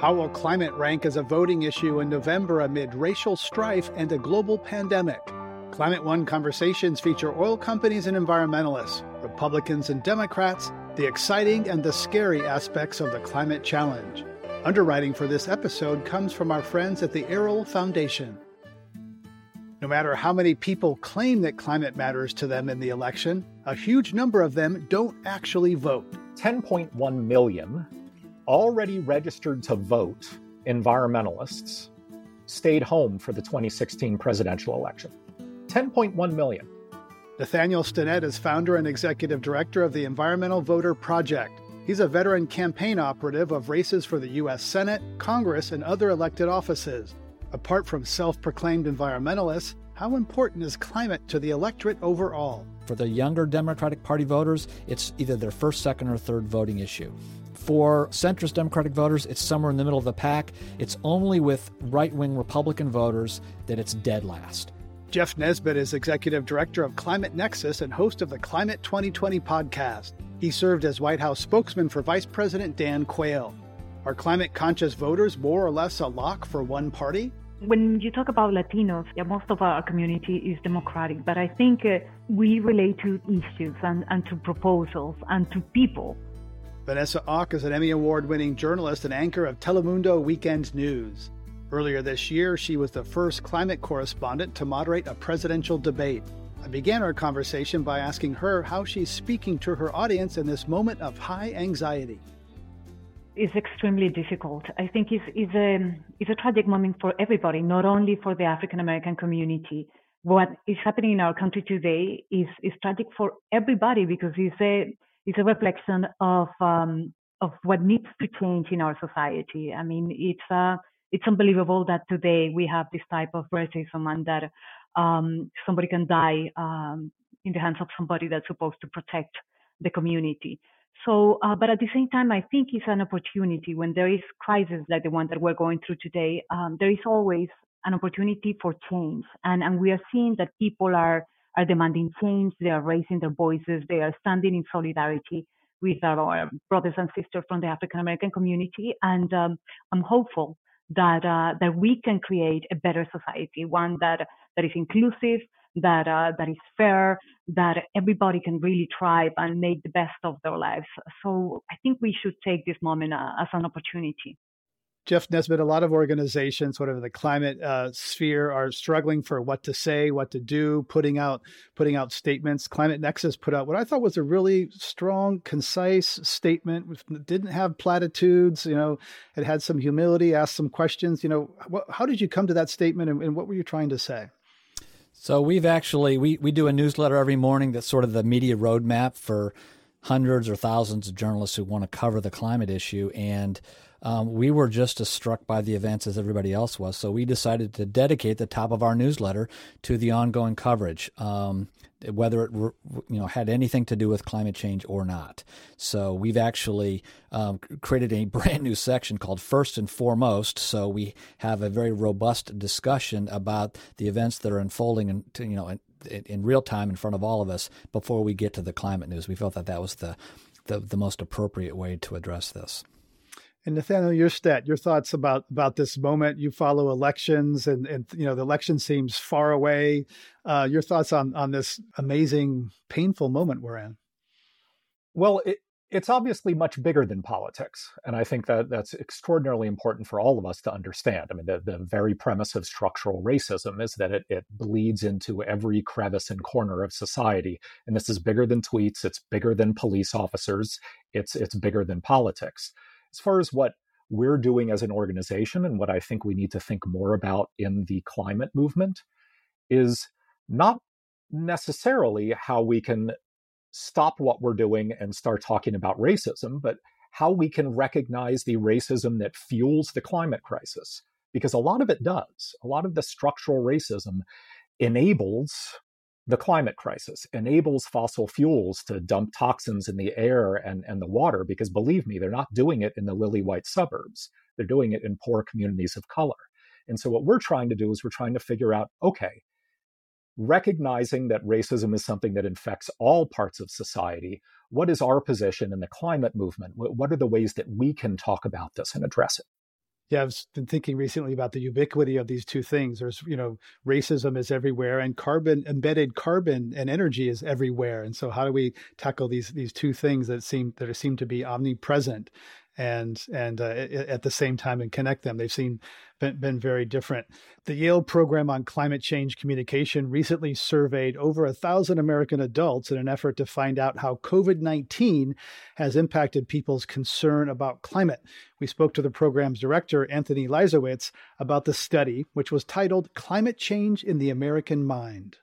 How will climate rank as a voting issue in November amid racial strife and a global pandemic? Climate One conversations feature oil companies and environmentalists, Republicans and Democrats, the exciting and the scary aspects of the climate challenge. Underwriting for this episode comes from our friends at the Errol Foundation. No matter how many people claim that climate matters to them in the election, a huge number of them don't actually vote. 10.1 million already registered to vote environmentalists stayed home for the 2016 presidential election. 10.1 million. Nathaniel Stinnett is founder and executive director of the Environmental Voter Project. He's a veteran campaign operative of races for the U.S. Senate, Congress, and other elected offices. Apart from self proclaimed environmentalists, how important is climate to the electorate overall? For the younger Democratic Party voters, it's either their first, second, or third voting issue. For centrist Democratic voters, it's somewhere in the middle of the pack. It's only with right wing Republican voters that it's dead last. Jeff Nesbit is executive director of Climate Nexus and host of the Climate 2020 podcast. He served as White House spokesman for Vice President Dan Quayle. Are climate conscious voters more or less a lock for one party? When you talk about Latinos, yeah, most of our community is Democratic, but I think uh, we relate to issues and, and to proposals and to people. Vanessa Hauc is an Emmy Award winning journalist and anchor of Telemundo Weekend News. Earlier this year, she was the first climate correspondent to moderate a presidential debate. I began our conversation by asking her how she's speaking to her audience in this moment of high anxiety. It's extremely difficult. I think it's, it's, a, it's a tragic moment for everybody, not only for the African American community. What is happening in our country today is, is tragic for everybody because it's a it's a reflection of um, of what needs to change in our society. I mean, it's uh, it's unbelievable that today we have this type of racism and that um, somebody can die um, in the hands of somebody that's supposed to protect the community. So, uh, but at the same time, I think it's an opportunity when there is crisis like the one that we're going through today. Um, there is always an opportunity for change, and and we are seeing that people are are demanding change. They are raising their voices. They are standing in solidarity with our brothers and sisters from the African American community. And um, I'm hopeful that uh, that we can create a better society, one that that is inclusive, that uh, that is fair, that everybody can really thrive and make the best of their lives. So I think we should take this moment uh, as an opportunity. Jeff Nesbit, a lot of organizations, whatever the climate uh, sphere, are struggling for what to say, what to do, putting out putting out statements. Climate Nexus put out what I thought was a really strong, concise statement. It Didn't have platitudes. You know, it had some humility. Asked some questions. You know, what, how did you come to that statement, and, and what were you trying to say? So we've actually we we do a newsletter every morning that's sort of the media roadmap for hundreds or thousands of journalists who want to cover the climate issue and um, we were just as struck by the events as everybody else was. So we decided to dedicate the top of our newsletter to the ongoing coverage, um, whether it you know had anything to do with climate change or not. So we've actually um, created a brand new section called First and Foremost. So we have a very robust discussion about the events that are unfolding, and you know. In, in real time in front of all of us before we get to the climate news. We felt that that was the, the, the most appropriate way to address this. And Nathaniel Stinnett, your thoughts about about this moment. You follow elections, and and you know the election seems far away. Uh, your thoughts on on this amazing, painful moment we're in. Well, it, it's obviously much bigger than politics, and I think that that's extraordinarily important for all of us to understand. I mean, the, the very premise of structural racism is that it, it bleeds into every crevice and corner of society, and this is bigger than tweets. It's bigger than police officers. It's it's bigger than politics as far as what we're doing as an organization and what I think we need to think more about in the climate movement is not necessarily how we can stop what we're doing and start talking about racism, but how we can recognize the racism that fuels the climate crisis. Because a lot of it does. A lot of the structural racism enables the climate crisis enables fossil fuels to dump toxins in the air and, and the water because believe me they're not doing it in the lily white suburbs. They're doing it in poor communities of color. And so what we're trying to do is we're trying to figure out okay recognizing that racism is something that infects all parts of society what is our position in the climate movement? What are the ways that we can talk about this and address it Yeah, I've been thinking recently about the ubiquity of these two things. There's, you know, racism is everywhere, and carbon embedded carbon and energy is everywhere. And so, how do we tackle these these two things that seem that seem to be omnipresent? And and uh, at the same time and connect them. They've seen been, been, very different. The Yale program on climate change communication recently surveyed over a thousand American adults in an effort to find out how COVID nineteen has impacted people's concern about climate. We spoke to the program's director Anthony Leiserowitz about the study, which was titled "Climate Change in the American Mind."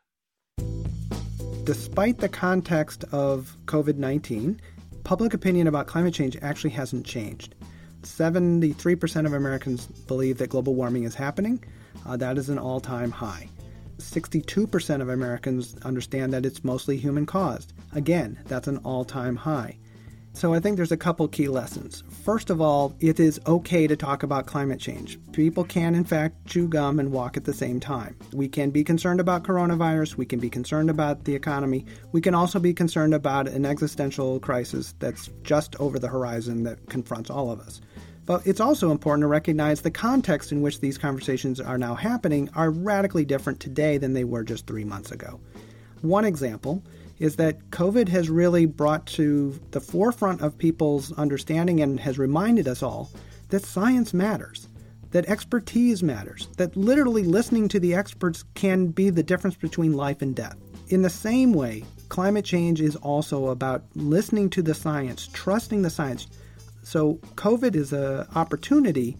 Despite the context of COVID 19, public opinion about climate change actually hasn't changed. 73% of Americans believe that global warming is happening. Uh, that is an all time high. 62% of Americans understand that it's mostly human caused. Again, that's an all time high. So I think there's a couple key lessons. First of all, it is okay to talk about climate change. People can, in fact, chew gum and walk at the same time. We can be concerned about coronavirus, we can be concerned about the economy, we can also be concerned about an existential crisis that's just over the horizon that confronts all of us. But it's also important to recognize the context in which these conversations are now happening are radically different today than they were just three months ago. One example is that COVID has really brought to the forefront of people's understanding and has reminded us all that science matters, that expertise matters, that literally listening to the experts can be the difference between life and death. In the same way, climate change is also about listening to the science, trusting the science. So, COVID is an opportunity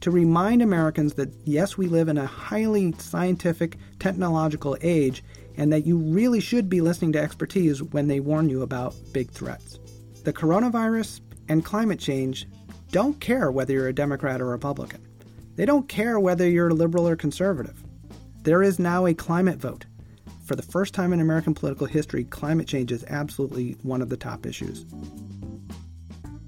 to remind Americans that yes, we live in a highly scientific, technological age, and that you really should be listening to expertise when they warn you about big threats. The coronavirus and climate change don't care whether you're a Democrat or Republican. They don't care whether you're liberal or conservative. There is now a climate vote. For the first time in American political history, climate change is absolutely one of the top issues.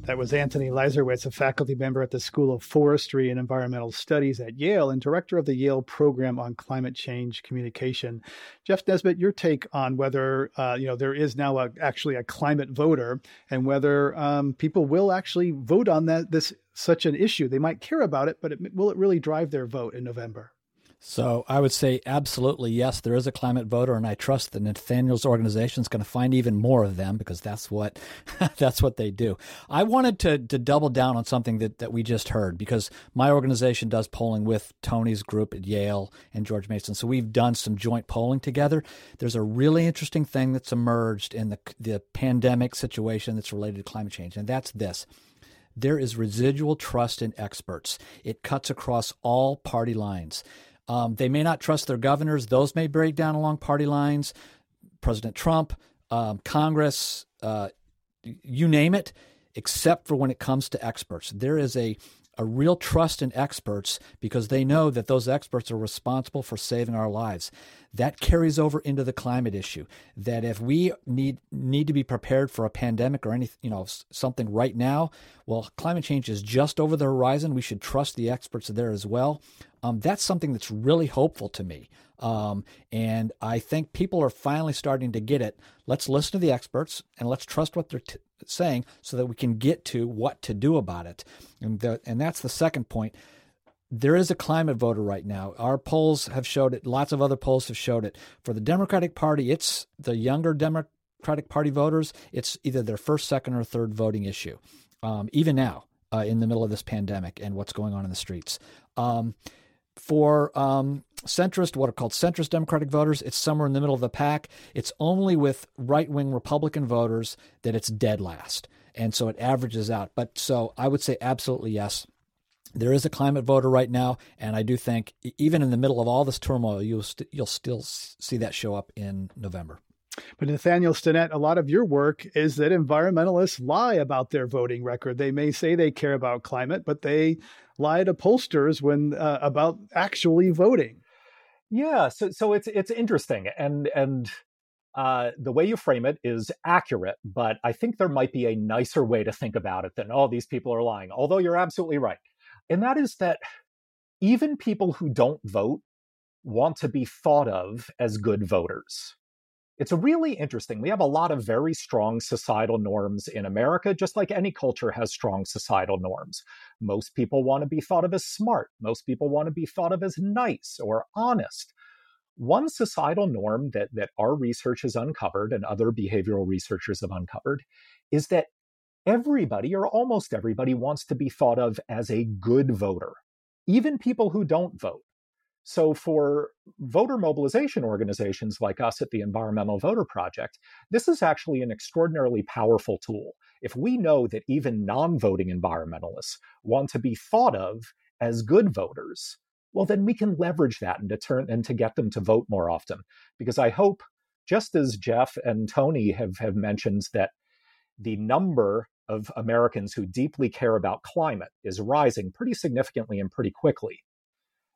That was Anthony Leiserowitz, a faculty member at the School of Forestry and Environmental Studies at Yale and director of the Yale Program on Climate Change Communication. Jeff Nesbit, your take on whether uh, you know there is now a, actually a climate voter and whether um, people will actually vote on that this such an issue. They might care about it, but it, will it really drive their vote in November? So I would say absolutely yes, there is a climate voter, and I trust that Nathaniel's organization is going to find even more of them because that's what that's what they do. I wanted to to double down on something that, that we just heard because my organization does polling with Tony's group at Yale and George Mason. So we've done some joint polling together. There's a really interesting thing that's emerged in the the pandemic situation that's related to climate change, and that's this there is residual trust in experts. It cuts across all party lines. Um, they may not trust their governors; those may break down along party lines. President Trump, um, Congress, uh, you name it, except for when it comes to experts. There is a a real trust in experts because they know that those experts are responsible for saving our lives. That carries over into the climate issue. That if we need need to be prepared for a pandemic or any you know something right now, well, climate change is just over the horizon. We should trust the experts there as well. Um, that's something that's really hopeful to me. Um, and I think people are finally starting to get it. Let's listen to the experts and let's trust what they're t- saying so that we can get to what to do about it. And, the, and that's the second point. There is a climate voter right now. Our polls have showed it. Lots of other polls have showed it. For the Democratic Party, it's the younger Democratic Party voters. It's either their first, second, or third voting issue. Um, even now, uh, in the middle of this pandemic and what's going on in the streets. Um, for um, centrist, what are called centrist Democratic voters, it's somewhere in the middle of the pack. It's only with right wing Republican voters that it's dead last. And so it averages out. But so I would say absolutely yes. There is a climate voter right now, and I do think even in the middle of all this turmoil, you'll you st- you'll still see that show up in November. But Nathaniel Stinnett, a lot of your work is that environmentalists lie about their voting record. They may say they care about climate, but they lie to pollsters when uh, about actually voting. Yeah, so so it's it's interesting, and and uh, the way you frame it is accurate, but I think there might be a nicer way to think about it than oh these people are lying. Although you're absolutely right, and that is that even people who don't vote want to be thought of as good voters. It's really interesting. We have a lot of very strong societal norms in America, just like any culture has strong societal norms. Most people want to be thought of as smart. Most people want to be thought of as nice or honest. One societal norm that, that our research has uncovered and other behavioral researchers have uncovered is that everybody or almost everybody wants to be thought of as a good voter, even people who don't vote. So, for voter mobilization organizations like us at the Environmental Voter Project, this is actually an extraordinarily powerful tool. If we know that even non voting environmentalists want to be thought of as good voters, well, then we can leverage that and to turn and to get them to vote more often. Because I hope, just as Jeff and Tony have, have mentioned, that the number of Americans who deeply care about climate is rising pretty significantly and pretty quickly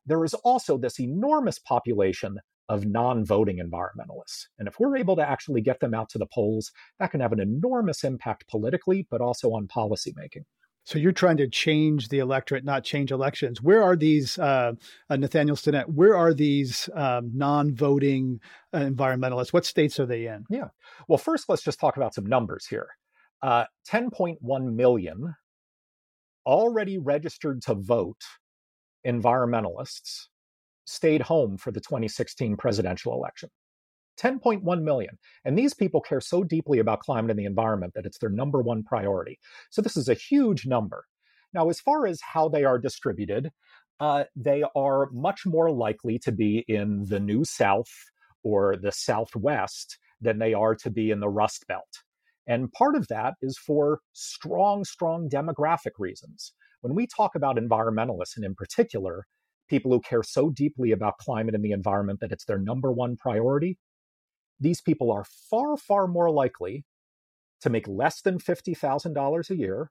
there is also this enormous population of non voting environmentalists. And if we're able to actually get them out to the polls, that can have an enormous impact politically, but also on policymaking. So you're trying to change the electorate, not change elections. Where are these, uh, uh, Nathaniel Stinnett, where are these um, non voting uh, environmentalists? What states are they in? Yeah. Well, first, let's just talk about some numbers here. Uh, 10.1 million already registered to vote environmentalists stayed home for the 2016 presidential election. 10.1 million. And these people care so deeply about climate and the environment that it's their number one priority. So this is a huge number. Now, as far as how they are distributed, uh, they are much more likely to be in the New South or the Southwest than they are to be in the Rust Belt. And part of that is for strong, strong demographic reasons. When we talk about environmentalists, and in particular, people who care so deeply about climate and the environment that it's their number one priority, these people are far, far more likely to make less than $50,000 a year,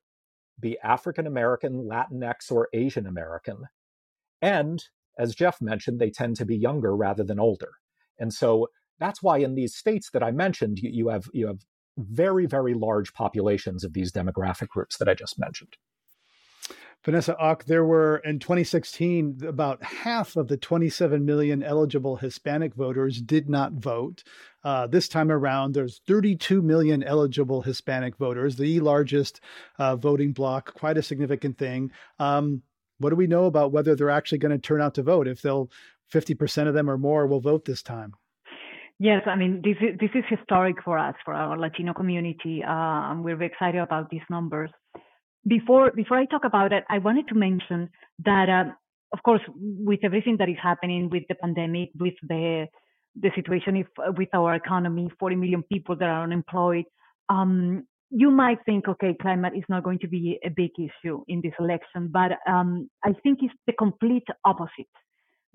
be African American, Latinx, or Asian American. And as Jeff mentioned, they tend to be younger rather than older. And so that's why in these states that I mentioned, you, you have you have very, very large populations of these demographic groups that I just mentioned. Vanessa Hauc, there were in 2016 about half of the 27 million eligible Hispanic voters did not vote. Uh, this time around, there's 32 million eligible Hispanic voters, the largest uh, voting bloc, quite a significant thing. Um, what do we know about whether they're actually going to turn out to vote? If they'll 50% of them or more will vote this time. Yes, I mean this is this is historic for us, for our Latino community, and we're very excited about these numbers before before I talk about it, I wanted to mention that, uh, of course, with everything that is happening with the pandemic, with the the situation if, with our economy, 40 million people that are unemployed, um, you might think, okay, climate is not going to be a big issue in this election, but um, I think it's the complete opposite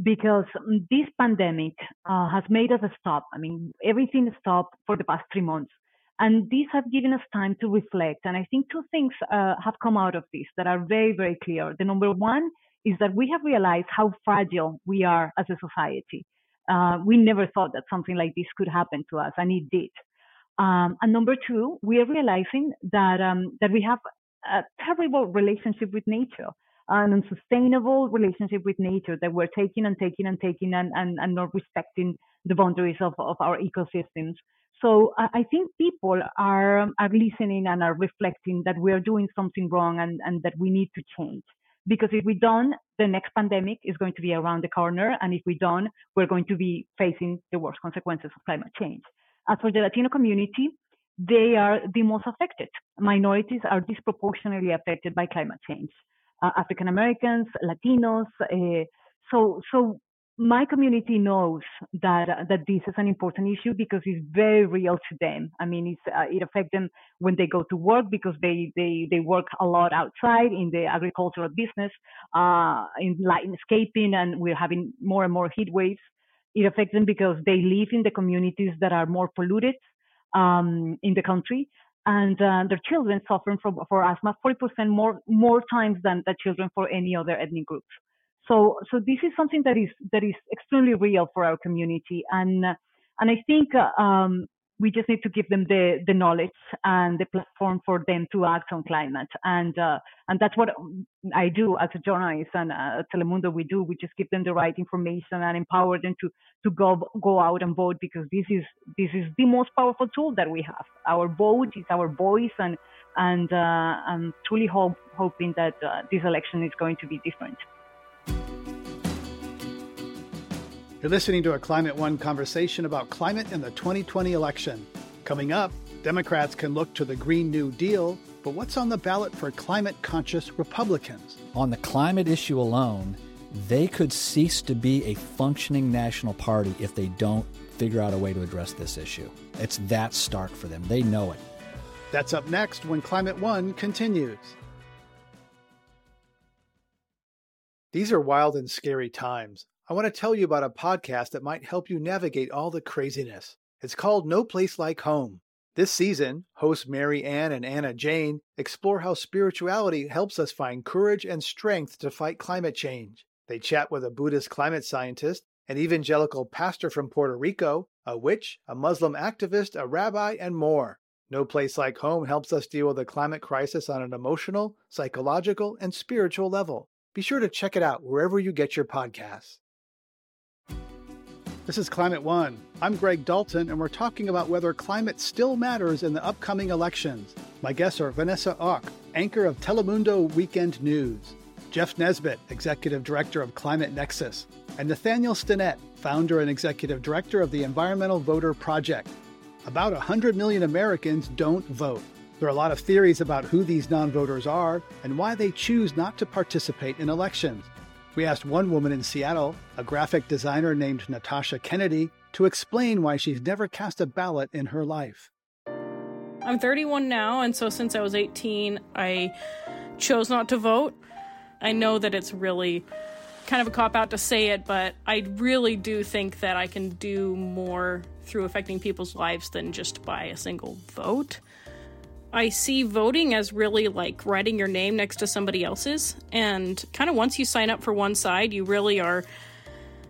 because this pandemic uh, has made us stop. I mean, everything stopped for the past three months. And these have given us time to reflect. And I think two things uh, have come out of this that are very, very clear. The number one is that we have realized how fragile we are as a society. Uh, we never thought that something like this could happen to us, and it did. Um, and number two, we are realizing that um, that we have a terrible relationship with nature, an unsustainable relationship with nature that we're taking and taking and taking and, and, and not respecting the boundaries of, of our ecosystems. So I think people are are listening and are reflecting that we are doing something wrong and, and that we need to change. Because if we don't, the next pandemic is going to be around the corner. And if we don't, we're going to be facing the worst consequences of climate change. As for the Latino community, they are the most affected. Minorities are disproportionately affected by climate change. Uh, African Americans, Latinos. Uh, so, so my community knows that uh, that this is an important issue because it's very real to them. I mean, uh, it affects them when they go to work because they they they work a lot outside in the agricultural business, uh, in landscaping, and we're having more and more heat waves. It affects them because they live in the communities that are more polluted um, in the country, and uh, their children suffer from for asthma 40% more more times than the children for any other ethnic groups. So, so this is something that is that is extremely real for our community, and and I think um, we just need to give them the, the knowledge and the platform for them to act on climate. And, uh, and that's what I do as a journalist and uh, at Telemundo we do. We just give them the right information and empower them to, to go, go out and vote because this is, this is the most powerful tool that we have. Our vote is our voice and, and uh, I'm truly hope, hoping that uh, this election is going to be different. You're listening to a Climate One conversation about climate in the 2020 election. Coming up, Democrats can look to the Green New Deal, but what's on the ballot for climate conscious Republicans? On the climate issue alone, they could cease to be a functioning national party if they don't figure out a way to address this issue. It's that stark for them. They know it. That's up next when Climate One continues. These are wild and scary times. I want to tell you about a podcast that might help you navigate all the craziness. It's called No Place Like Home. This season, hosts Mary Ann and Anna Jane explore how spirituality helps us find courage and strength to fight climate change. They chat with a Buddhist climate scientist, an evangelical pastor from Puerto Rico, a witch, a Muslim activist, a rabbi, and more. No Place Like Home helps us deal with the climate crisis on an emotional, psychological, and spiritual level. Be sure to check it out wherever you get your podcasts. This is Climate One. I'm Greg Dalton, and we're talking about whether climate still matters in the upcoming elections. My guests are Vanessa Hauc, anchor of Telemundo Weekend News, Jeff Nesbit, executive director of Climate Nexus, and Nathaniel Stinnett, founder and executive director of the Environmental Voter Project. About 100 million Americans don't vote. There are a lot of theories about who these non voters are and why they choose not to participate in elections. We asked one woman in Seattle, a graphic designer named Natasha Kennedy, to explain why she's never cast a ballot in her life. I'm 31 now, and so since I was 18, I chose not to vote. I know that it's really kind of a cop out to say it, but I really do think that I can do more through affecting people's lives than just by a single vote. I see voting as really like writing your name next to somebody else's. And kind of once you sign up for one side, you really are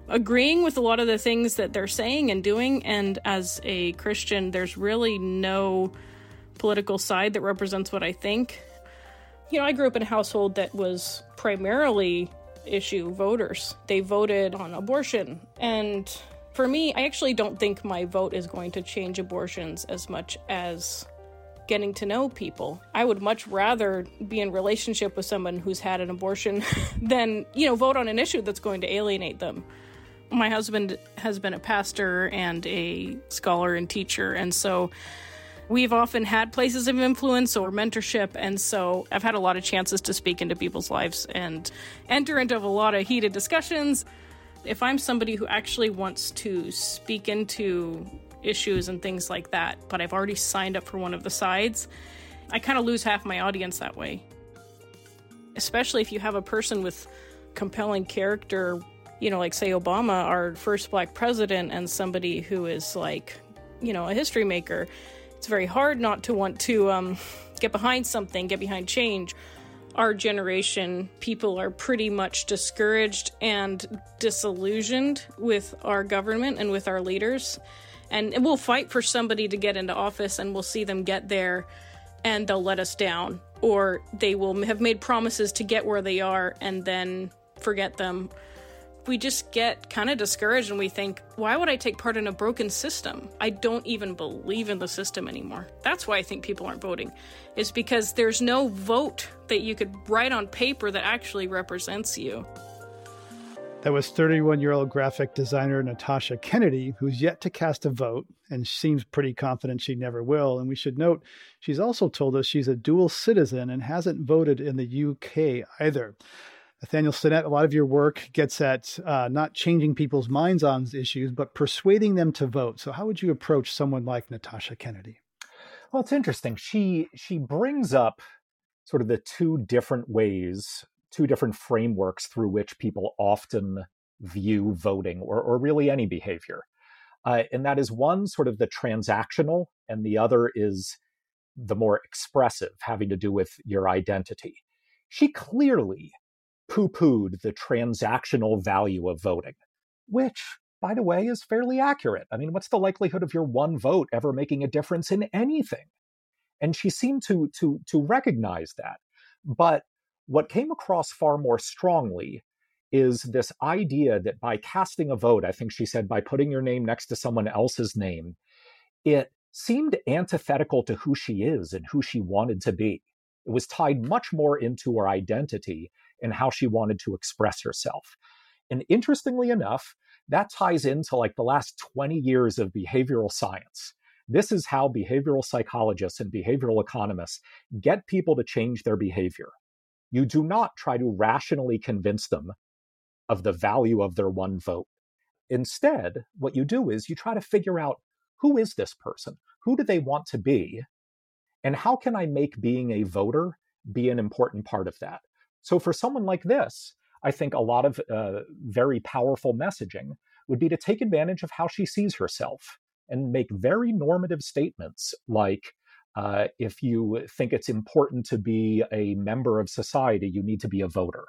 agreeing with a lot of the things that they're saying and doing. And as a Christian, there's really no political side that represents what I think. You know, I grew up in a household that was primarily issue voters. They voted on abortion. And for me, I actually don't think my vote is going to change abortions as much as getting to know people. I would much rather be in relationship with someone who's had an abortion than, you know, vote on an issue that's going to alienate them. My husband has been a pastor and a scholar and teacher, and so we've often had places of influence or mentorship, and so I've had a lot of chances to speak into people's lives and enter into a lot of heated discussions. If I'm somebody who actually wants to speak into issues and things like that, but I've already signed up for one of the sides. I kind of lose half my audience that way. Especially if you have a person with compelling character, you know, like say Obama, our first black president, and somebody who is like, you know, a history maker. It's very hard not to want to um, get behind something, get behind change. Our generation, people are pretty much discouraged and disillusioned with our government and with our leaders and we'll fight for somebody to get into office and we'll see them get there and they'll let us down or they will have made promises to get where they are and then forget them we just get kind of discouraged and we think, why would I take part in a broken system? I don't even believe in the system anymore. That's why I think people aren't voting, is because there's no vote that you could write on paper that actually represents you. That was 31 year old graphic designer Natasha Kennedy, who's yet to cast a vote and seems pretty confident she never will. And we should note, she's also told us she's a dual citizen and hasn't voted in the UK either. Nathaniel Stinnett, a lot of your work gets at uh, not changing people's minds on issues, but persuading them to vote. So, how would you approach someone like Natasha Kennedy? Well, it's interesting. She she brings up sort of the two different ways two different frameworks through which people often view voting or, or really any behavior. Uh, and that is one sort of the transactional, and the other is the more expressive, having to do with your identity. She clearly poo pooed the transactional value of voting, which, by the way, is fairly accurate. I mean, what's the likelihood of your one vote ever making a difference in anything? And she seemed to to to recognize that. But what came across far more strongly is this idea that by casting a vote, I think she said by putting your name next to someone else's name, it seemed antithetical to who she is and who she wanted to be. It was tied much more into her identity and how she wanted to express herself. And interestingly enough, that ties into like the last 20 years of behavioral science. This is how behavioral psychologists and behavioral economists get people to change their behavior. You do not try to rationally convince them of the value of their one vote. Instead, what you do is you try to figure out who is this person? Who do they want to be? And how can I make being a voter be an important part of that? So, for someone like this, I think a lot of uh, very powerful messaging would be to take advantage of how she sees herself and make very normative statements like, uh, if you think it's important to be a member of society, you need to be a voter.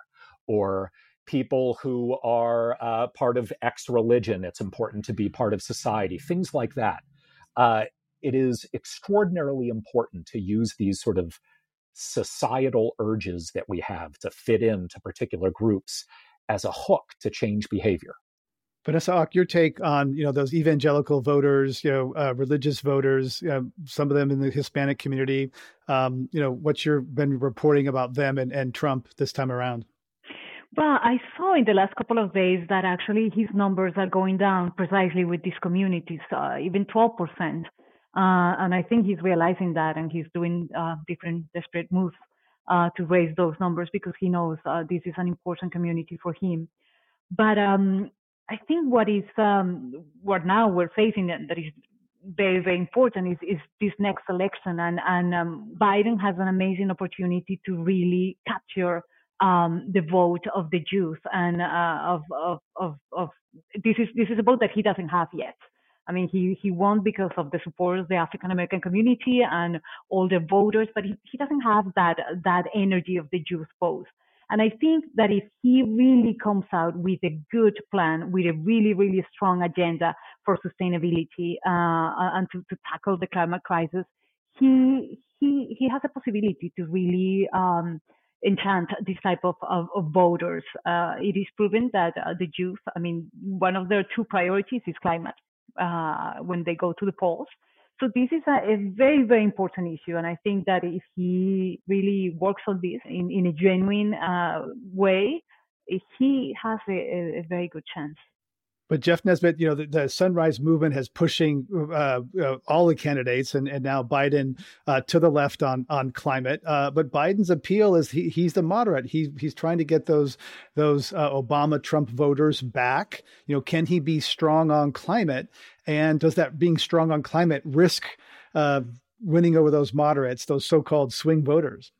Or people who are uh, part of X religion, it's important to be part of society, things like that. Uh, it is extraordinarily important to use these sort of societal urges that we have to fit into particular groups as a hook to change behavior. Vanessa Hauc, your take on you know those evangelical voters, you know, uh, religious voters, you know, some of them in the Hispanic community. Um, you know, what you've been reporting about them and, and Trump this time around. Well, I saw in the last couple of days that actually his numbers are going down precisely with these communities, uh, even 12%. Uh, and I think he's realizing that and he's doing uh, different desperate moves uh, to raise those numbers because he knows uh, this is an important community for him. But um, I think what is um, what now we're facing that is very very important is, is this next election and and um, Biden has an amazing opportunity to really capture um, the vote of the Jews and uh, of, of, of of this is this is a vote that he doesn't have yet. I mean, he, he won because of the support of the African American community and all the voters, but he, he doesn't have that, that energy of the Jews vote. And I think that if he really comes out with a good plan, with a really, really strong agenda for sustainability uh, and to, to tackle the climate crisis, he he he has a possibility to really um, enchant this type of, of, of voters. Uh, it is proven that uh, the Jews, I mean, one of their two priorities is climate uh, when they go to the polls. So this is a, a, very, very important issue. And I think that if he really works on this in, in a genuine uh, way, he has a, a, very good chance. But Jeff Nesbit, you know, the, the Sunrise Movement has pushing uh, uh, all the candidates, and, and now Biden uh, to the left on on climate. Uh, but Biden's appeal is he, he's the moderate. He, he's trying to get those those uh, Obama Trump voters back. You know, can he be strong on climate? And does that being strong on climate risk uh, winning over those moderates, those so called swing voters?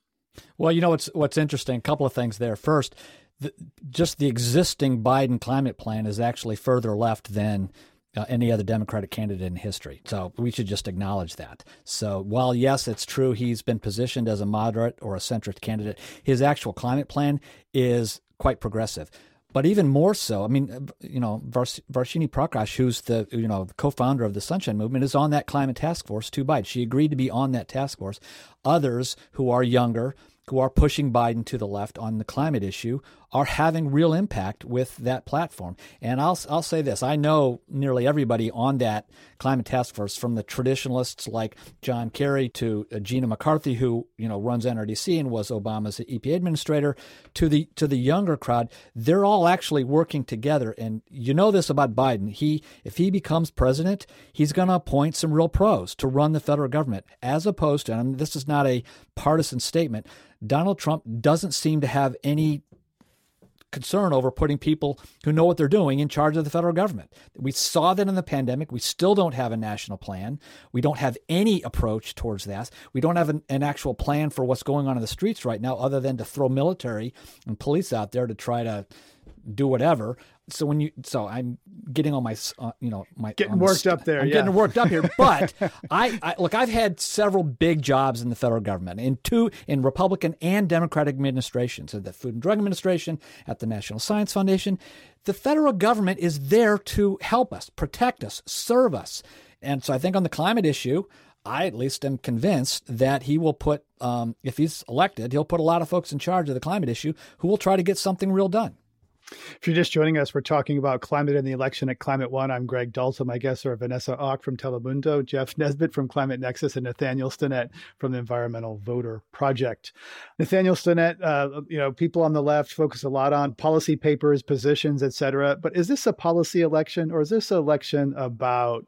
Well, you know what's what's interesting. A couple of things there. First the, just the existing Biden climate plan is actually further left than uh, any other Democratic candidate in history. So we should just acknowledge that. So while, yes, it's true he's been positioned as a moderate or a centrist candidate, his actual climate plan is quite progressive. But even more so, I mean, you know, Vars- Varshini Prakash, who's the you know co-founder of the Sunrise Movement, is on that climate task force too. Biden, she agreed to be on that task force. Others who are younger, who are pushing Biden to the left on the climate issue are having real impact with that platform. And I'll I'll say this: I know nearly everybody on that climate task force, from the traditionalists like John Kerry to uh, Gina McCarthy, who you know runs NRDC and was Obama's EPA administrator, to the to the younger crowd. They're all actually working together. And you know this about Biden: he if he becomes president, he's going to appoint some real pros to run the federal government, as opposed to. And this is not a partisan statement. Donald Trump doesn't seem to have any concern over putting people who know what they're doing in charge of the federal government. We saw that in the pandemic. We still don't have a national plan. We don't have any approach towards that. We don't have an, an actual plan for what's going on in the streets right now, other than to throw military and police out there to try to do whatever. So when you so I'm getting all my uh, you know my getting worked st- up there. I'm yeah. getting worked up here. But I, I look, I've had several big jobs in the federal government, in two in Republican and Democratic administrations, at the Food and Drug Administration, at the National Science Foundation. The federal government is there to help us, protect us, serve us. And so I think on the climate issue, I at least am convinced that he will put, um, if he's elected, he'll put a lot of folks in charge of the climate issue who will try to get something real done. If you're just joining us, we're talking about climate and the election at Climate One. I'm Greg Dalton. My guests are Vanessa Hauc from Telemundo, Jeff Nesbit from Climate Nexus, and Nathaniel Stinnett from the Environmental Voter Project. Nathaniel Stinnett, uh, you know, people on the left focus a lot on policy papers, positions, et cetera. But is this a policy election or is this an election about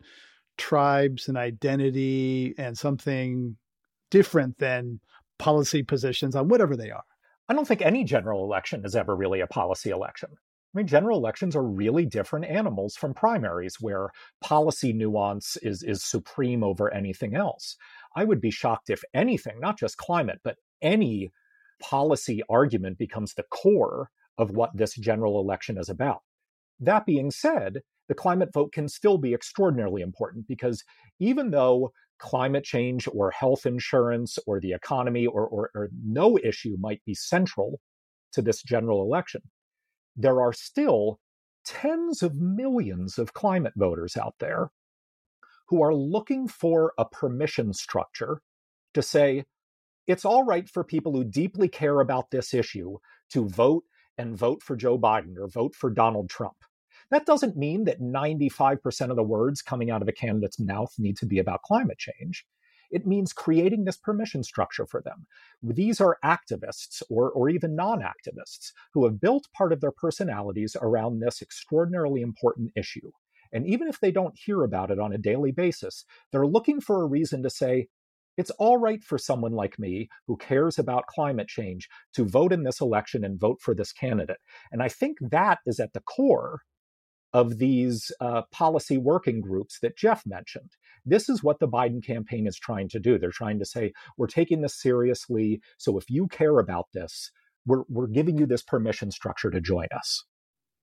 tribes and identity and something different than policy positions on whatever they are? I don't think any general election is ever really a policy election. I mean, general elections are really different animals from primaries, where policy nuance is, is supreme over anything else. I would be shocked if anything, not just climate, but any policy argument becomes the core of what this general election is about. That being said, the climate vote can still be extraordinarily important because even though climate change or health insurance or the economy or, or, or, no issue might be central to this general election, there are still tens of millions of climate voters out there who are looking for a permission structure to say it's all right for people who deeply care about this issue to vote and vote for Joe Biden or vote for Donald Trump. That doesn't mean that 95% of the words coming out of a candidate's mouth need to be about climate change. It means creating this permission structure for them. These are activists or, or even non activists who have built part of their personalities around this extraordinarily important issue. And even if they don't hear about it on a daily basis, they're looking for a reason to say, it's all right for someone like me who cares about climate change to vote in this election and vote for this candidate. And I think that is at the core of these uh, policy working groups that Jeff mentioned. This is what the Biden campaign is trying to do. They're trying to say, we're taking this seriously. So if you care about this, we're, we're giving you this permission structure to join us.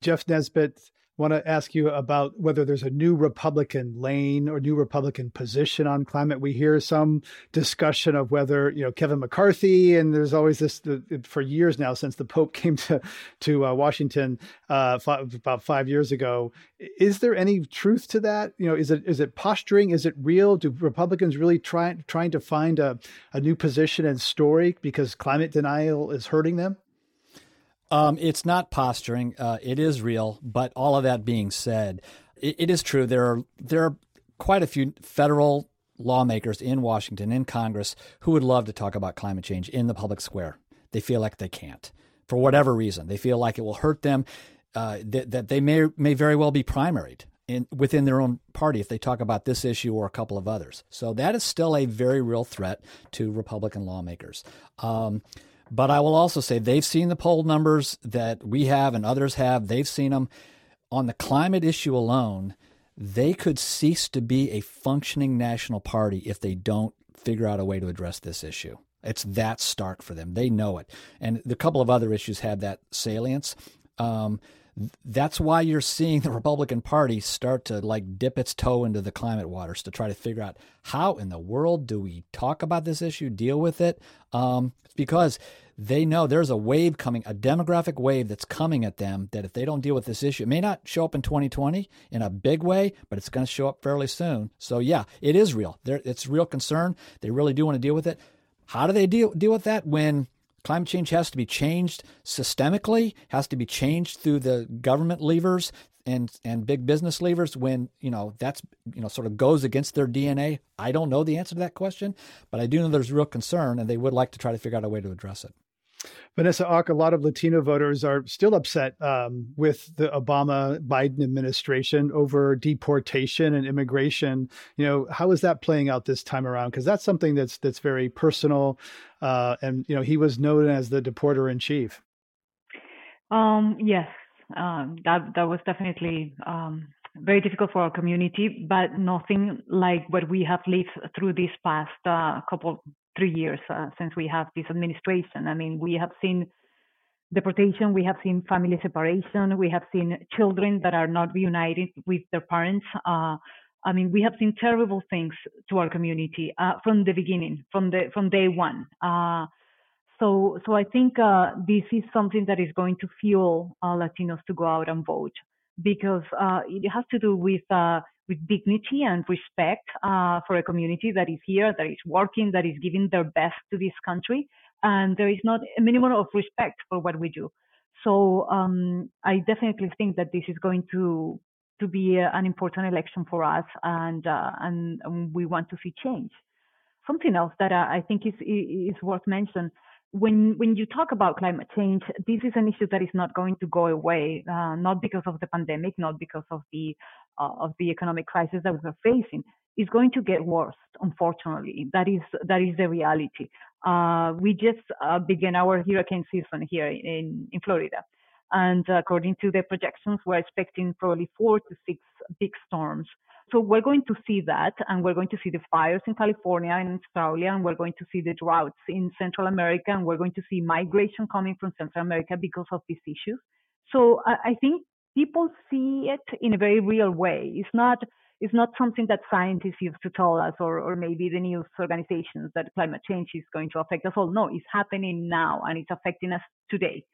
Jeff Nesbit, want to ask you about whether there's a new Republican lane or new Republican position on climate. We hear some discussion of whether you know Kevin McCarthy, and there's always this for years now since the Pope came to to uh, Washington uh, about five years ago. Is there any truth to that? You know, is it is it posturing? Is it real? Do Republicans really try trying to find a, a new position and story because climate denial is hurting them? Um, it's not posturing. Uh, it is real. But all of that being said, it, it is true. There are there are quite a few federal lawmakers in Washington, in Congress, who would love to talk about climate change in the public square. They feel like they can't for whatever reason. They feel like it will hurt them. Uh, that, that they may may very well be primaried in within their own party if they talk about this issue or a couple of others. So that is still a very real threat to Republican lawmakers. Um, but I will also say they've seen the poll numbers that we have and others have. They've seen them on the climate issue alone. They could cease to be a functioning national party if they don't figure out a way to address this issue. It's that stark for them. They know it. And a couple of other issues have that salience. Um, that's why you're seeing the Republican Party start to like dip its toe into the climate waters to try to figure out how in the world do we talk about this issue, deal with it. Um, it's because they know there's a wave coming, a demographic wave that's coming at them that if they don't deal with this issue, it may not show up in 2020 in a big way, but it's going to show up fairly soon. So yeah, it is real. There, it's real concern. They really do want to deal with it. How do they deal deal with that when Climate change has to be changed systemically, has to be changed through the government levers and and big business levers when you know that's you know sort of goes against their DNA. I don't know the answer to that question, but I do know there's real concern, and they would like to try to figure out a way to address it. Vanessa Hauc, a lot of Latino voters are still upset um, with the Obama Biden administration over deportation and immigration. You know, how is that playing out this time around? Because that's something that's that's very personal, uh, and you know, he was known as the deporter in chief. Um, yes, um, that that was definitely um, very difficult for our community, but nothing like what we have lived through these past uh, couple three years uh, since we have this administration. I mean, we have seen deportation, we have seen family separation, we have seen children that are not reunited with their parents. Uh, I mean, we have seen terrible things to our community uh, from the beginning, from the from day one. Uh, so, so I think uh, this is something that is going to fuel Latinos to go out and vote because uh, it has to do with uh, with dignity and respect uh, for a community that is here, that is working, that is giving their best to this country, and there is not a minimum of respect for what we do. So um, I definitely think that this is going to to be a, an important election for us, and, uh, and, and we want to see change. Something else that I think is is worth mentioning when when you talk about climate change, this is an issue that is not going to go away, uh, not because of the pandemic, not because of the uh, of the economic crisis that we're facing. It's going to get worse, unfortunately. That is that is the reality. Uh, we just uh, began our hurricane season here in in Florida, and according to the projections, we're expecting probably four to six big storms so we're going to see that, and we're going to see the fires in California and Australia, and we're going to see the droughts in Central America, and we're going to see migration coming from Central America because of these issues. So I, think people see it in a very real way. It's not it's not something that scientists used to tell us or, or maybe the news organizations that climate change is going to affect us all. No, it's happening now and it's affecting us today.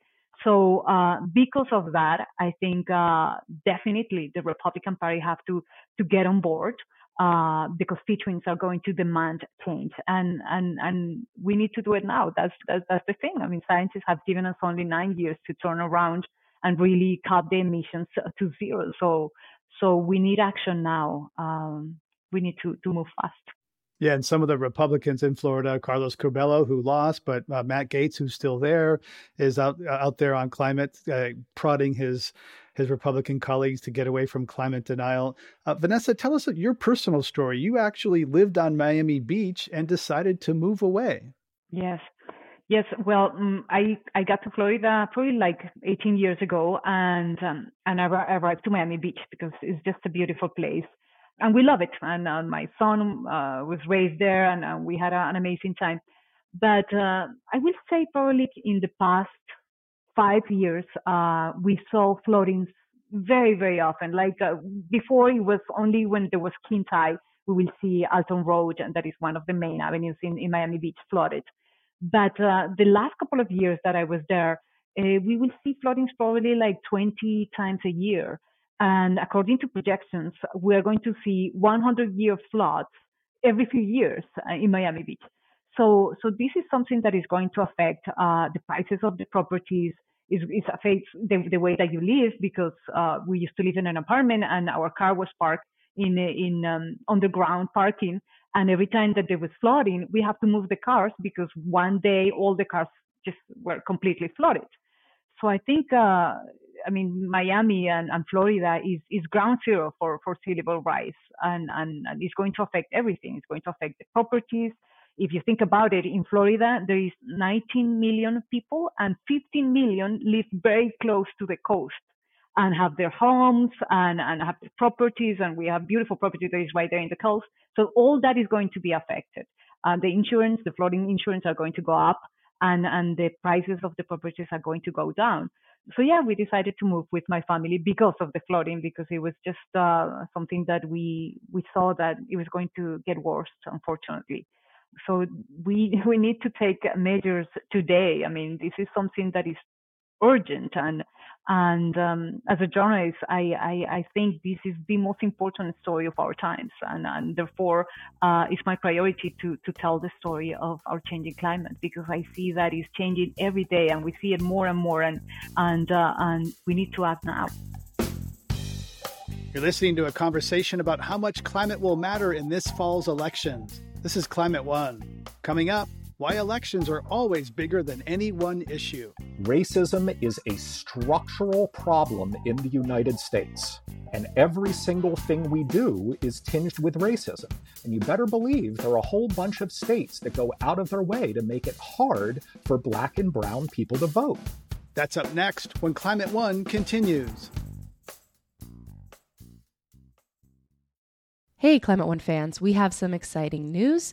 So uh, because of that, I think uh, definitely the Republican Party have to to get on board. Uh, the constituents are going to demand change, and and and we need to do it now. That's, that's that's the thing. I mean, scientists have given us only nine years to turn around and really cut the emissions to zero. So so we need action now. Um, we need to to move fast. Yeah, and some of the Republicans in Florida, Carlos Curbelo, who lost, but uh, Matt Gaetz, who's still there, is out out there on climate, uh, prodding his his Republican colleagues to get away from climate denial. Uh, Vanessa, tell us your personal story. You actually lived on Miami Beach and decided to move away. Yes. Yes, well, um, I I got to Florida probably like 18 years ago, and um, and I arrived to Miami Beach because it's just a beautiful place and we love it. And uh, my son uh, was raised there, and uh, we had a, an amazing time. But uh, I will say probably in the past five years, uh, we saw floodings very, very often. Like uh, before, it was only when there was king tide we will see Alton Road, and that is one of the main avenues in, in Miami Beach flooded. But the last couple of years that I was there, we will see floodings probably like 20 times a year. And according to projections, we are going to see 100 year floods every few years uh, in Miami Beach. So, so this is something that is going to affect uh, the prices of the properties. It, it affects the, the, way that you live because uh, we used to live in an apartment and our car was parked in in um, underground parking. And every time that there was flooding, we have to move the cars because one day all the cars just were completely flooded. So I think uh, I mean, Miami and, and Florida is, is ground zero for, for sea level rise and, and, and it's going to affect everything. It's going to affect the properties. If you think about it, in Florida, there is 19 million people and 15 million live very close to the coast and have their homes and, and have their properties. And we have beautiful property that is right there in the coast. So all that is going to be affected. Uh, the insurance, the flooding insurance are going to go up and, and the prices of the properties are going to go down so yeah, we decided to move with my family because of the flooding, because it was just uh, something that we we saw that it was going to get worse, unfortunately. So we we need to take measures today. I mean, this is something that is urgent and and um, as a journalist, I, I, I, think this is the most important story of our times, and, and therefore uh, it's my priority to, to tell the story of our changing climate because I see that it's changing every day, and we see it more and more, and and uh, and we need to act now. You're listening to a conversation about how much climate will matter in this fall's elections. This is Climate One. Coming up, why elections are always bigger than any one issue. Racism is a structural problem in the United States, and every single thing we do is tinged with racism. And you better believe there are a whole bunch of states that go out of their way to make it hard for black and brown people to vote. That's up next when Climate One continues. Hey, Climate One fans, we have some exciting news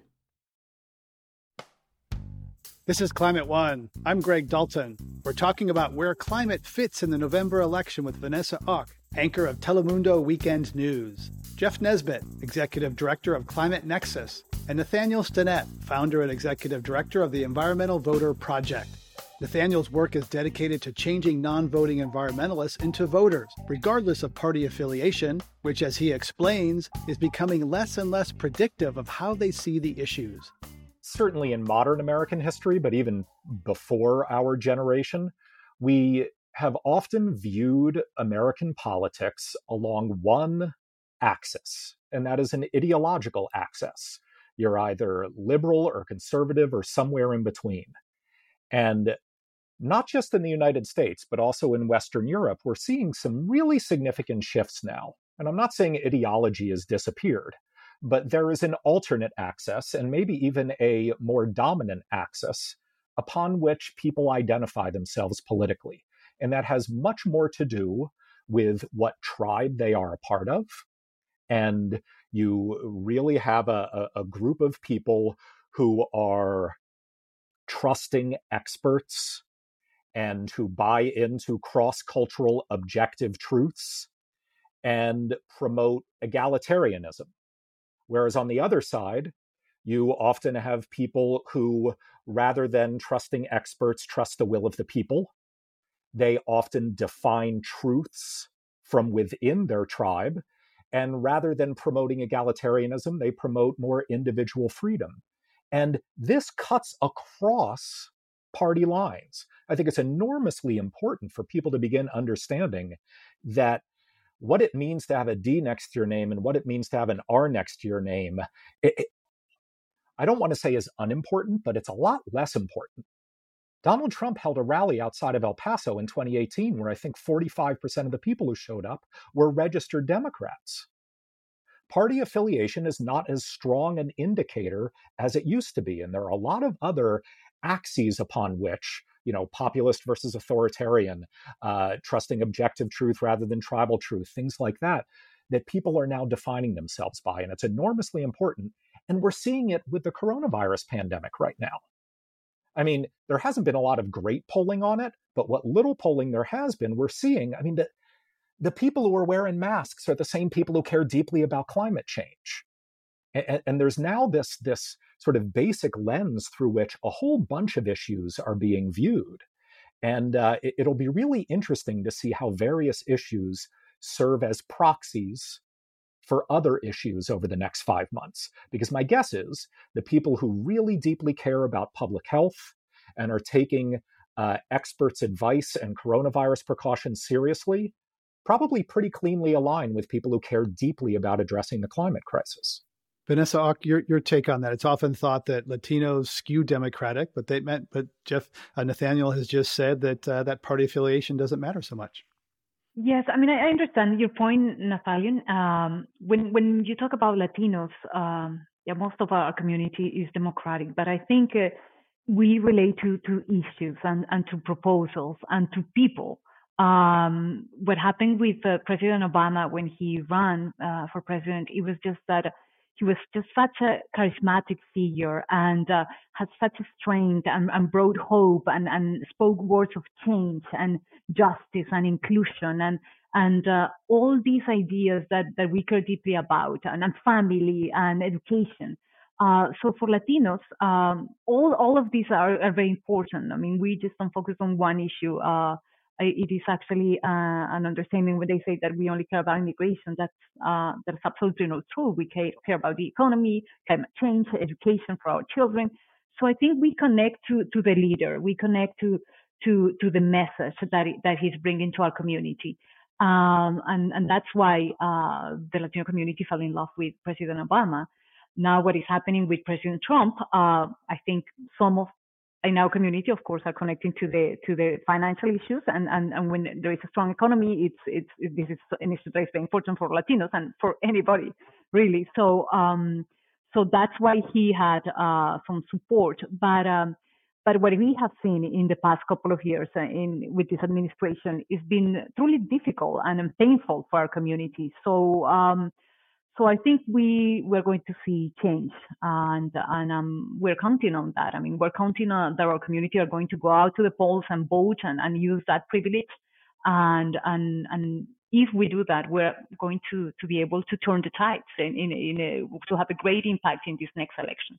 This is Climate One. I'm Greg Dalton. We're talking about where climate fits in the November election with Vanessa Hauc, anchor of Telemundo Weekend News, Jeff Nesbit, executive director of Climate Nexus, and Nathaniel Stinnett, founder and executive director of the Environmental Voter Project. Nathaniel's work is dedicated to changing non voting environmentalists into voters, regardless of party affiliation, which, as he explains, is becoming less and less predictive of how they see the issues certainly in modern American history, but even before our generation, we have often viewed American politics along one axis, and that is an ideological axis. You're either liberal or conservative or somewhere in between. And not just in the United States, but also in Western Europe, we're seeing some really significant shifts now. And I'm not saying ideology has disappeared, but there is an alternate axis and maybe even a more dominant axis upon which people identify themselves politically. And that has much more to do with what tribe they are a part of. And you really have a, a, a group of people who are trusting experts and who buy into cross cultural objective truths and promote egalitarianism Whereas on the other side, you often have people who, rather than trusting experts, trust the will of the people. They often define truths from within their tribe. And rather than promoting egalitarianism, they promote more individual freedom. And this cuts across party lines. I think it's enormously important for people to begin understanding that what it means to have a D next to your name and what it means to have an R next to your name, it, it, I don't want to say is unimportant, but it's a lot less important. Donald Trump held a rally outside of El Paso in 2018 where I think 45% of the people who showed up were registered Democrats. Party affiliation is not as strong an indicator as it used to be, and there are a lot of other axes upon which you know, populist versus authoritarian, uh, trusting objective truth rather than tribal truth, things like that, that people are now defining themselves by. And it's enormously important. And we're seeing it with the coronavirus pandemic right now. I mean, there hasn't been a lot of great polling on it, but what little polling there has been, we're seeing, I mean, the, the people who are wearing masks are the same people who care deeply about climate change. And, and, there's now this, this sort of basic lens through which a whole bunch of issues are being viewed. And uh, it, it'll be really interesting to see how various issues serve as proxies for other issues over the next five months. Because my guess is the people who really deeply care about public health and are taking uh, experts' advice and coronavirus precautions seriously probably pretty cleanly align with people who care deeply about addressing the climate crisis. Vanessa, your your take on that? It's often thought that Latinos skew Democratic, but they meant, but Jeff uh, Nathaniel has just said that uh, that party affiliation doesn't matter so much. Yes, I mean I understand your point, Nathaniel. Um, when when you talk about Latinos, um, yeah, most of our community is Democratic, but I think uh, we relate to to issues and and to proposals and to people. Um, what happened with uh, President Obama when he ran uh, for president, it was just that he was just such a charismatic figure and uh, had such a strength and, and brought hope and, and spoke words of change and justice and inclusion and and uh, all these ideas that, that we care deeply about and, and family and education. Uh, so for Latinos, um, all all of these are, are, very important. I mean, we just don't focus on one issue. Uh, it is actually uh, an understanding when they say that we only care about immigration. That's uh, that's absolutely not true. We care, about the economy, climate change, education for our children. So I think we connect to to the leader. We connect to to to the message that that he's bringing to our community. Um, and and that's why uh, the Latino community fell in love with President Obama. Now, what is happening with President Trump? Uh, I think some of in our community, of course, are connecting to the to the financial issues. And and, and when there is a strong economy, it's it's it, this is an issue that is very important for Latinos and for anybody, really. So um, so that's why he had uh, some support. But um, but what we have seen in the past couple of years uh, in with this administration has been truly difficult and painful for our community. So um, so I think we we're going to see change, and and um, we're counting on that. I mean, we're counting on that our community are going to go out to the polls and vote and, and use that privilege, and and and if we do that, we're going to to be able to turn the tides and in in, in a, to have a great impact in this next election.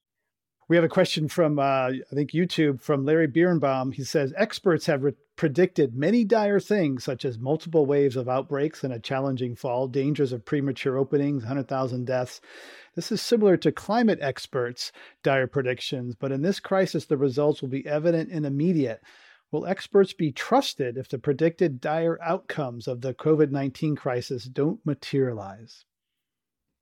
We have a question from, uh, I think, YouTube from Larry Birnbaum. He says experts have re- predicted many dire things, such as multiple waves of outbreaks and a challenging fall, dangers of premature openings, 100,000 deaths. This is similar to climate experts' dire predictions, but in this crisis, the results will be evident and immediate. Will experts be trusted if the predicted dire outcomes of the COVID 19 crisis don't materialize?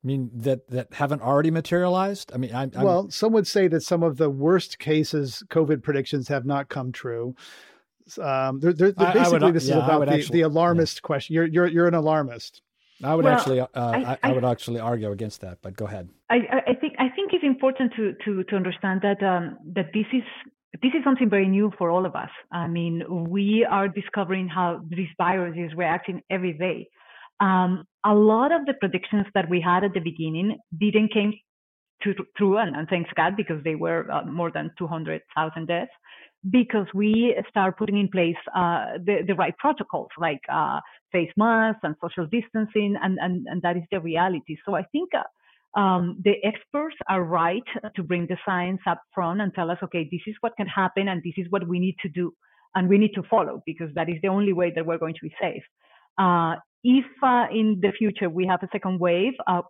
I mean that that haven't already materialized. I mean, I'm, I'm, well, some would say that some of the worst cases COVID predictions have not come true. Um, they're, they're, they're basically, would, this yeah, is about the, actually, the alarmist yeah. question. You're you're you're an alarmist. I would well, actually, uh, I, I, I, would actually argue against that. But go ahead. I, I think I think it's important to to to understand that um, that this is this is something very new for all of us. I mean, we are discovering how this virus is reacting every day. Um, a lot of the predictions that we had at the beginning didn't came true, and, and, thanks God, because they were uh, more than 200,000 deaths, because we start putting in place uh, the, the right protocols like uh, face masks and social distancing, and, and, and that is the reality. So I think uh, um, the experts are right to bring the science up front and tell us, okay, this is what can happen, and this is what we need to do, and we need to follow, because that is the only way that we're going to be safe. Uh, if uh, in the future we have a second wave, uh,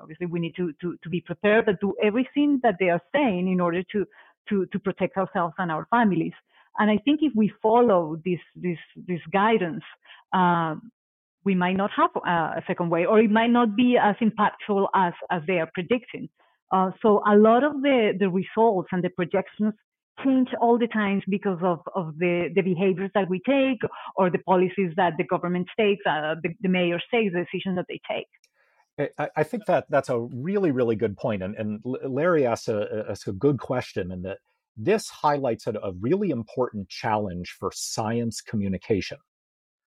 obviously we need to, to, to be prepared, but do everything that they are saying in order to, to, to protect ourselves and our families. And I think if we follow this, this, this guidance, um, we might not have uh, a second wave, or it might not be as impactful as, as they are predicting. Uh, so a lot of the, the results and the projections change all the times because of, of the, the behaviors that we take or the policies that the government takes, uh, the, the mayor takes, the decisions that they take. I, think that that's a really, really good point. And, and Larry asks a, asks a good question in that this highlights a, a really important challenge for science communication.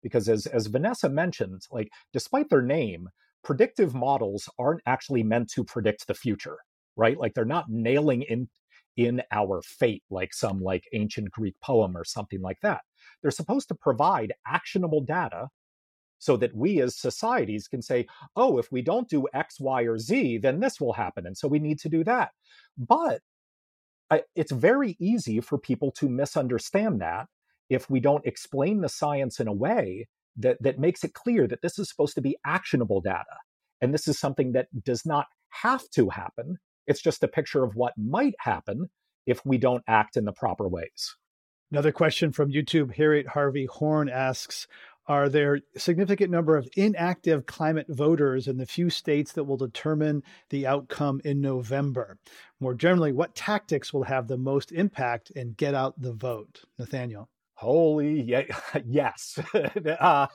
Because as, as Vanessa mentioned, like despite their name, predictive models aren't actually meant to predict the future, right? Like they're not nailing in in our fate, like some like ancient Greek poem or something like that. They're supposed to provide actionable data so that we as societies can say, oh, if we don't do X, Y, or Z, then this will happen. And so we need to do that. But it's very easy for people to misunderstand that if we don't explain the science in a way that, that makes it clear that this is supposed to be actionable data. And this is something that does not have to happen. It's just a picture of what might happen if we don't act in the proper ways. Another question from YouTube, Harriet Harvey Horn asks Are there significant number of inactive climate voters in the few states that will determine the outcome in November? More generally, what tactics will have the most impact and get out the vote? Nathaniel. Holy yes. uh,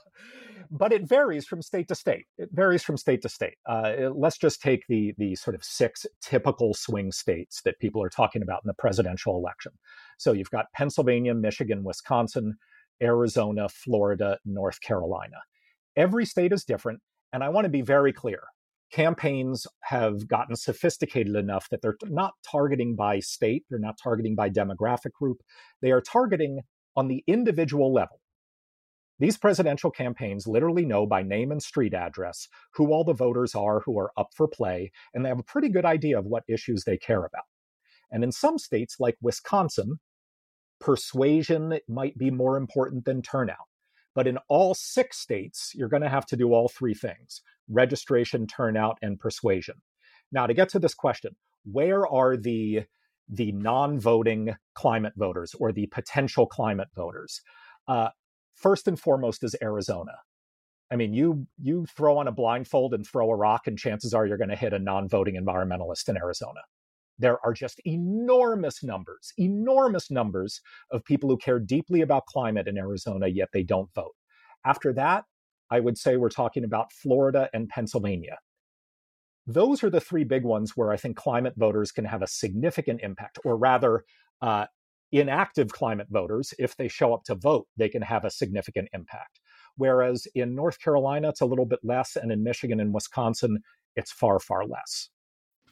but it varies from state to state. It varies from state to state. Uh, let's just take the the sort of six typical swing states that people are talking about in the presidential election. So you've got Pennsylvania, Michigan, Wisconsin, Arizona, Florida, North Carolina. Every state is different, and I want to be very clear. Campaigns have gotten sophisticated enough that they're not targeting by state, they're not targeting by demographic group, they are targeting on the individual level. These presidential campaigns literally know by name and street address who all the voters are who are up for play, and they have a pretty good idea of what issues they care about. And in some states, like Wisconsin, persuasion might be more important than turnout. But in all six states, you're going to have to do all three things registration, turnout, and persuasion. Now, to get to this question, where are the the non-voting climate voters or the potential climate voters? Uh, first and foremost is Arizona. I mean, you you throw on a blindfold and throw a rock, and chances are you're going to hit a non-voting environmentalist in Arizona. there are just enormous numbers, enormous numbers of people who care deeply about climate in Arizona, yet they don't vote. After that, I would say we're talking about Florida and Pennsylvania. Those are the three big ones where I think climate voters can have a significant impact, or rather, uh, inactive climate voters, if they show up to vote, they can have a significant impact. Whereas in North Carolina, it's a little bit less, and in Michigan and Wisconsin, it's far, far less.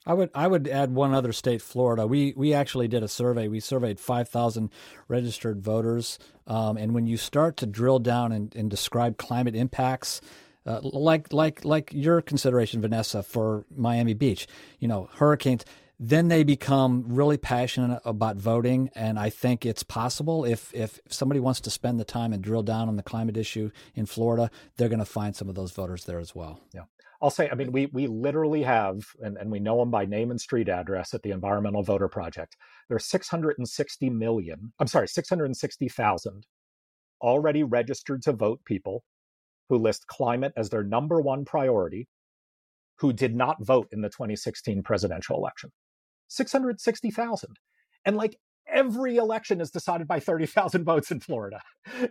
I would I would add one other state, Florida. We we actually did a survey. We surveyed five thousand registered voters, um, and when you start to drill down and, and describe climate impacts, uh, like like like your consideration, Vanessa, for Miami Beach, you know, hurricanes. Then they become really passionate about voting, and I think it's possible if if somebody wants to spend the time and drill down on the climate issue in Florida, they're going to find some of those voters there as well. Yeah. I'll say, I mean, we we literally have, and, and we know them by name and street address at the Environmental Voter Project. There's 660 million, I'm sorry, 660,000 already registered to vote people who list climate as their number one priority, who did not vote in the 2016 presidential election. 660,000. And like every election is decided by 30,000 votes in Florida.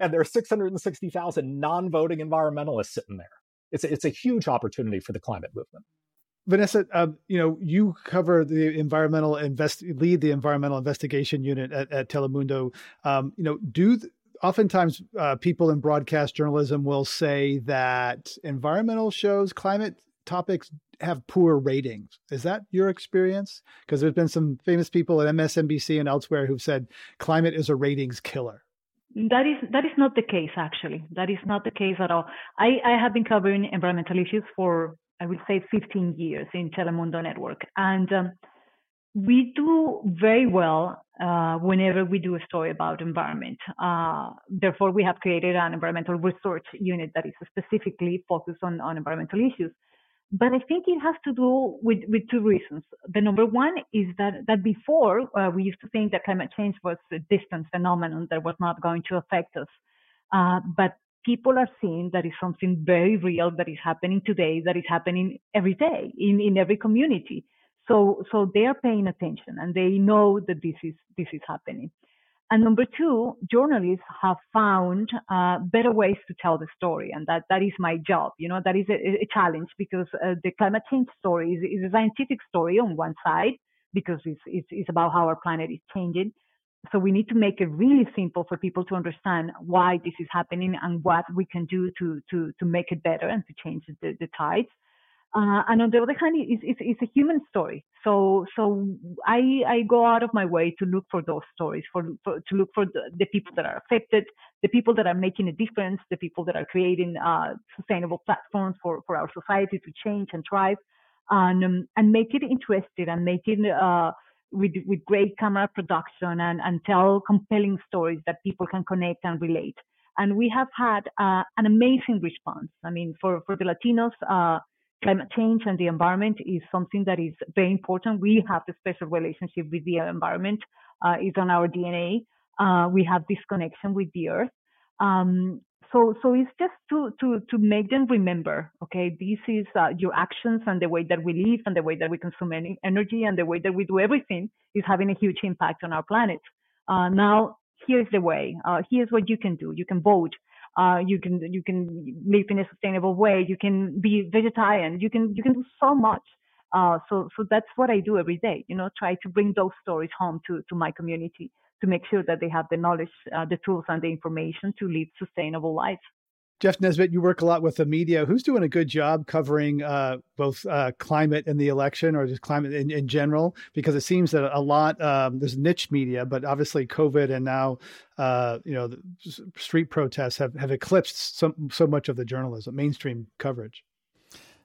And there are 660,000 non voting environmentalists sitting there it's a, it's a huge opportunity for the climate movement. Vanessa, um, you know, you cover the environmental invest, lead the environmental investigation unit at, at Telemundo. Um, you know, do th- oftentimes uh, people in broadcast journalism will say that environmental shows, climate topics have poor ratings. Is that your experience? Because there's been some famous people at MSNBC and elsewhere who've said climate is a ratings killer. That is that is not the case actually. That is not the case at all. I, I have been covering environmental issues for I would say 15 years in Telemundo Network, and um, we do very well uh, whenever we do a story about environment. Uh, therefore, we have created an environmental research unit that is specifically focused on, on environmental issues. But I think it has to do with, with two reasons. The number one is that, that before uh, we used to think that climate change was a distant phenomenon that was not going to affect us. Uh, but people are seeing that is something very real that is happening today, that is happening every day in, in every community. So, so they are paying attention and they know that this is, this is happening. And number two, journalists have found uh, better ways to tell the story, and that, that is my job. You know, that is a, a challenge because uh, the climate change story is, is, a scientific story on one side because it's, it's, it's about how our planet is changing. So we need to make it really simple for people to understand why this is happening and what we can do to to to make it better and to change the, the tides. Uh, and on the other hand, it's, it's, it's, a human story. So, so I, I go out of my way to look for those stories, for, for to look for the, the, people that are affected, the people that are making a difference, the people that are creating uh, sustainable platforms for, for our society to change and thrive, and um, and make it interesting and make it uh, with with great camera production and and tell compelling stories that people can connect and relate. And we have had uh, an amazing response. I mean, for for the Latinos uh, climate change and the environment is something that is very important. We have a special relationship with the environment. Uh, it's on our DNA. Uh, we have this connection with the earth. Um, so, so it's just to, to, to make them remember, okay, this is uh, your actions and the way that we live and the way that we consume energy and the way that we do everything is having a huge impact on our planet. Uh, now, here's the way. Uh, here's what you can do. You can vote uh, you can you can live in a sustainable way. You can be vegetarian. You can you can do so much. Uh, so so that's what I do every day. You know, try to bring those stories home to to my community to make sure that they have the knowledge, uh, the tools, and the information to live sustainable lives. Jeff Nesbit, you work a lot with the media. Who's doing a good job covering uh, both uh, climate and the election, or just climate in, in general? Because it seems that a lot um, there's niche media, but obviously COVID and now uh, you know street protests have, have eclipsed so so much of the journalism, mainstream coverage.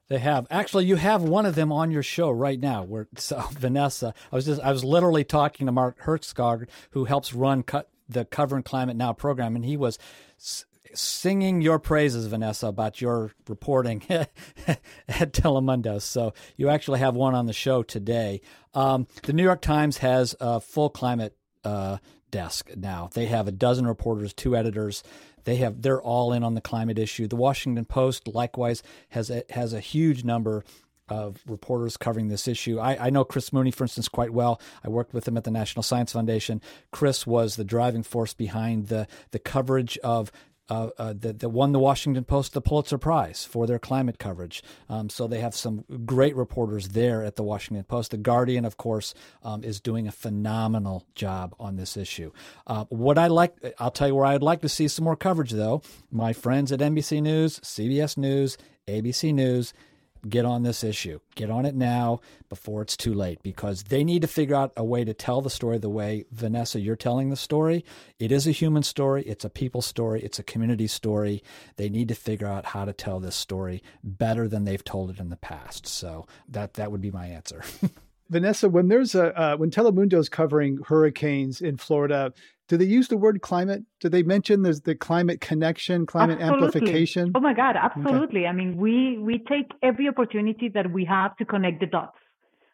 They have actually. You have one of them on your show right now. Where so, Vanessa, I was just I was literally talking to Mark Hertsgaard, who helps run cut the Covering Climate Now program, and he was singing your praises, Vanessa, about your reporting at Telemundo. So you actually have one on the show today. Um, the New York Times has a full climate uh, desk now. They have a dozen reporters, two editors. They have they're all in on the climate issue. The Washington Post likewise has a, has a huge number of reporters covering this issue. I, I, know Chris Mooney, for instance, quite well. I worked with him at the National Science Foundation. Chris was the driving force behind the the coverage of uh, uh, that, that won the Washington Post the Pulitzer Prize for their climate coverage. Um, so they have some great reporters there at the Washington Post. The Guardian, of course, um, is doing a phenomenal job on this issue. Uh, what I like, I'll tell you where I'd like to see some more coverage, though. My friends at NBC News, CBS News, ABC News get on this issue. Get on it now before it's too late because they need to figure out a way to tell the story the way Vanessa you're telling the story. It is a human story, it's a people story, it's a community story. They need to figure out how to tell this story better than they've told it in the past. So that that would be my answer. Vanessa, when there's a uh, when is covering hurricanes in Florida, do they use the word climate? Do they mention there's the climate connection, climate absolutely. amplification? Oh my God, absolutely. Okay. I mean, we we take every opportunity that we have to connect the dots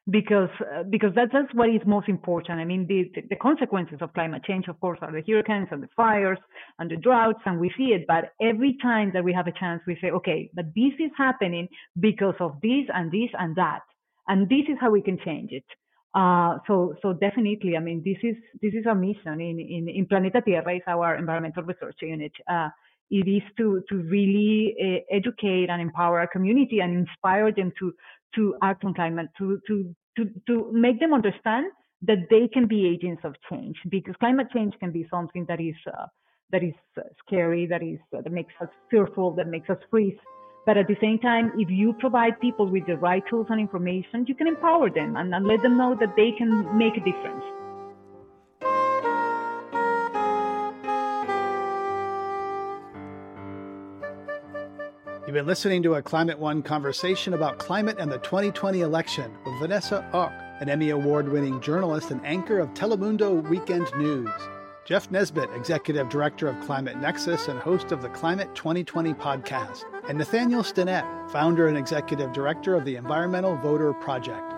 because uh, because that's, that's what is most important. I mean, the, the consequences of climate change, of course, are the hurricanes and the fires and the droughts, and we see it. But every time that we have a chance, we say, okay, but this is happening because of this and this and that, and this is how we can change it. Uh, so, so definitely, I mean, this is this is our mission in in, in Planeta Tierra is our environmental research unit. Uh, it is to to really uh, educate and empower our community and inspire them to to act on climate, to to to to make them understand that they can be agents of change because climate change can be something that is uh, that is scary, that is that makes us fearful, that makes us freeze. But at the same time, if you provide people with the right tools and information, you can empower them and, and let them know that they can make a difference. You've been listening to a Climate One conversation about climate and the 2020 election with Vanessa Hauc, an Emmy Award winning journalist and anchor of Telemundo Weekend News. Jeff Nesbit, Executive Director of Climate Nexus and host of the Climate 2020 podcast, and Nathaniel Stinnett, Founder and Executive Director of the Environmental Voter Project.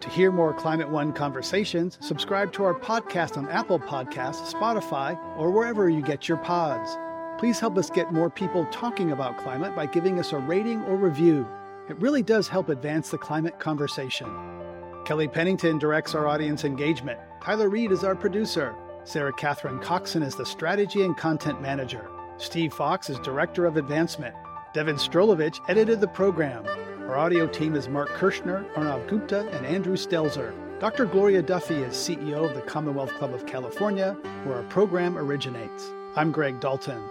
To hear more Climate One conversations, subscribe to our podcast on Apple Podcasts, Spotify, or wherever you get your pods. Please help us get more people talking about climate by giving us a rating or review. It really does help advance the climate conversation. Kelly Pennington directs our audience engagement. Tyler Reed is our producer. Sarah Catherine Coxon is the Strategy and Content Manager. Steve Fox is Director of Advancement. Devon Strolovitch edited the program. Our audio team is Mark Kirschner, Arnav Gupta, and Andrew Stelzer. Dr. Gloria Duffy is CEO of the Commonwealth Club of California, where our program originates. I'm Greg Dalton.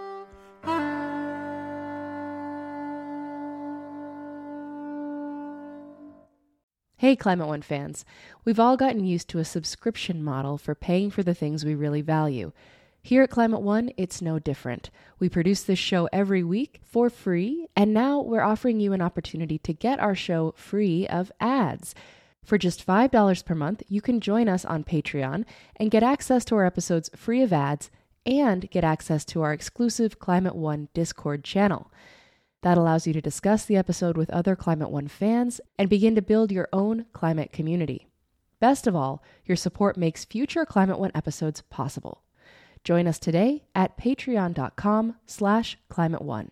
Hey, Climate One fans. We've all gotten used to a subscription model for paying for the things we really value. Here at Climate One, it's no different. We produce this show every week for free, and now we're offering you an opportunity to get our show free of ads. For just $5 per month, you can join us on Patreon and get access to our episodes free of ads and get access to our exclusive Climate One Discord channel. That allows you to discuss the episode with other Climate One fans and begin to build your own climate community. Best of all, your support makes future Climate One episodes possible. Join us today at patreon.com slash climate one.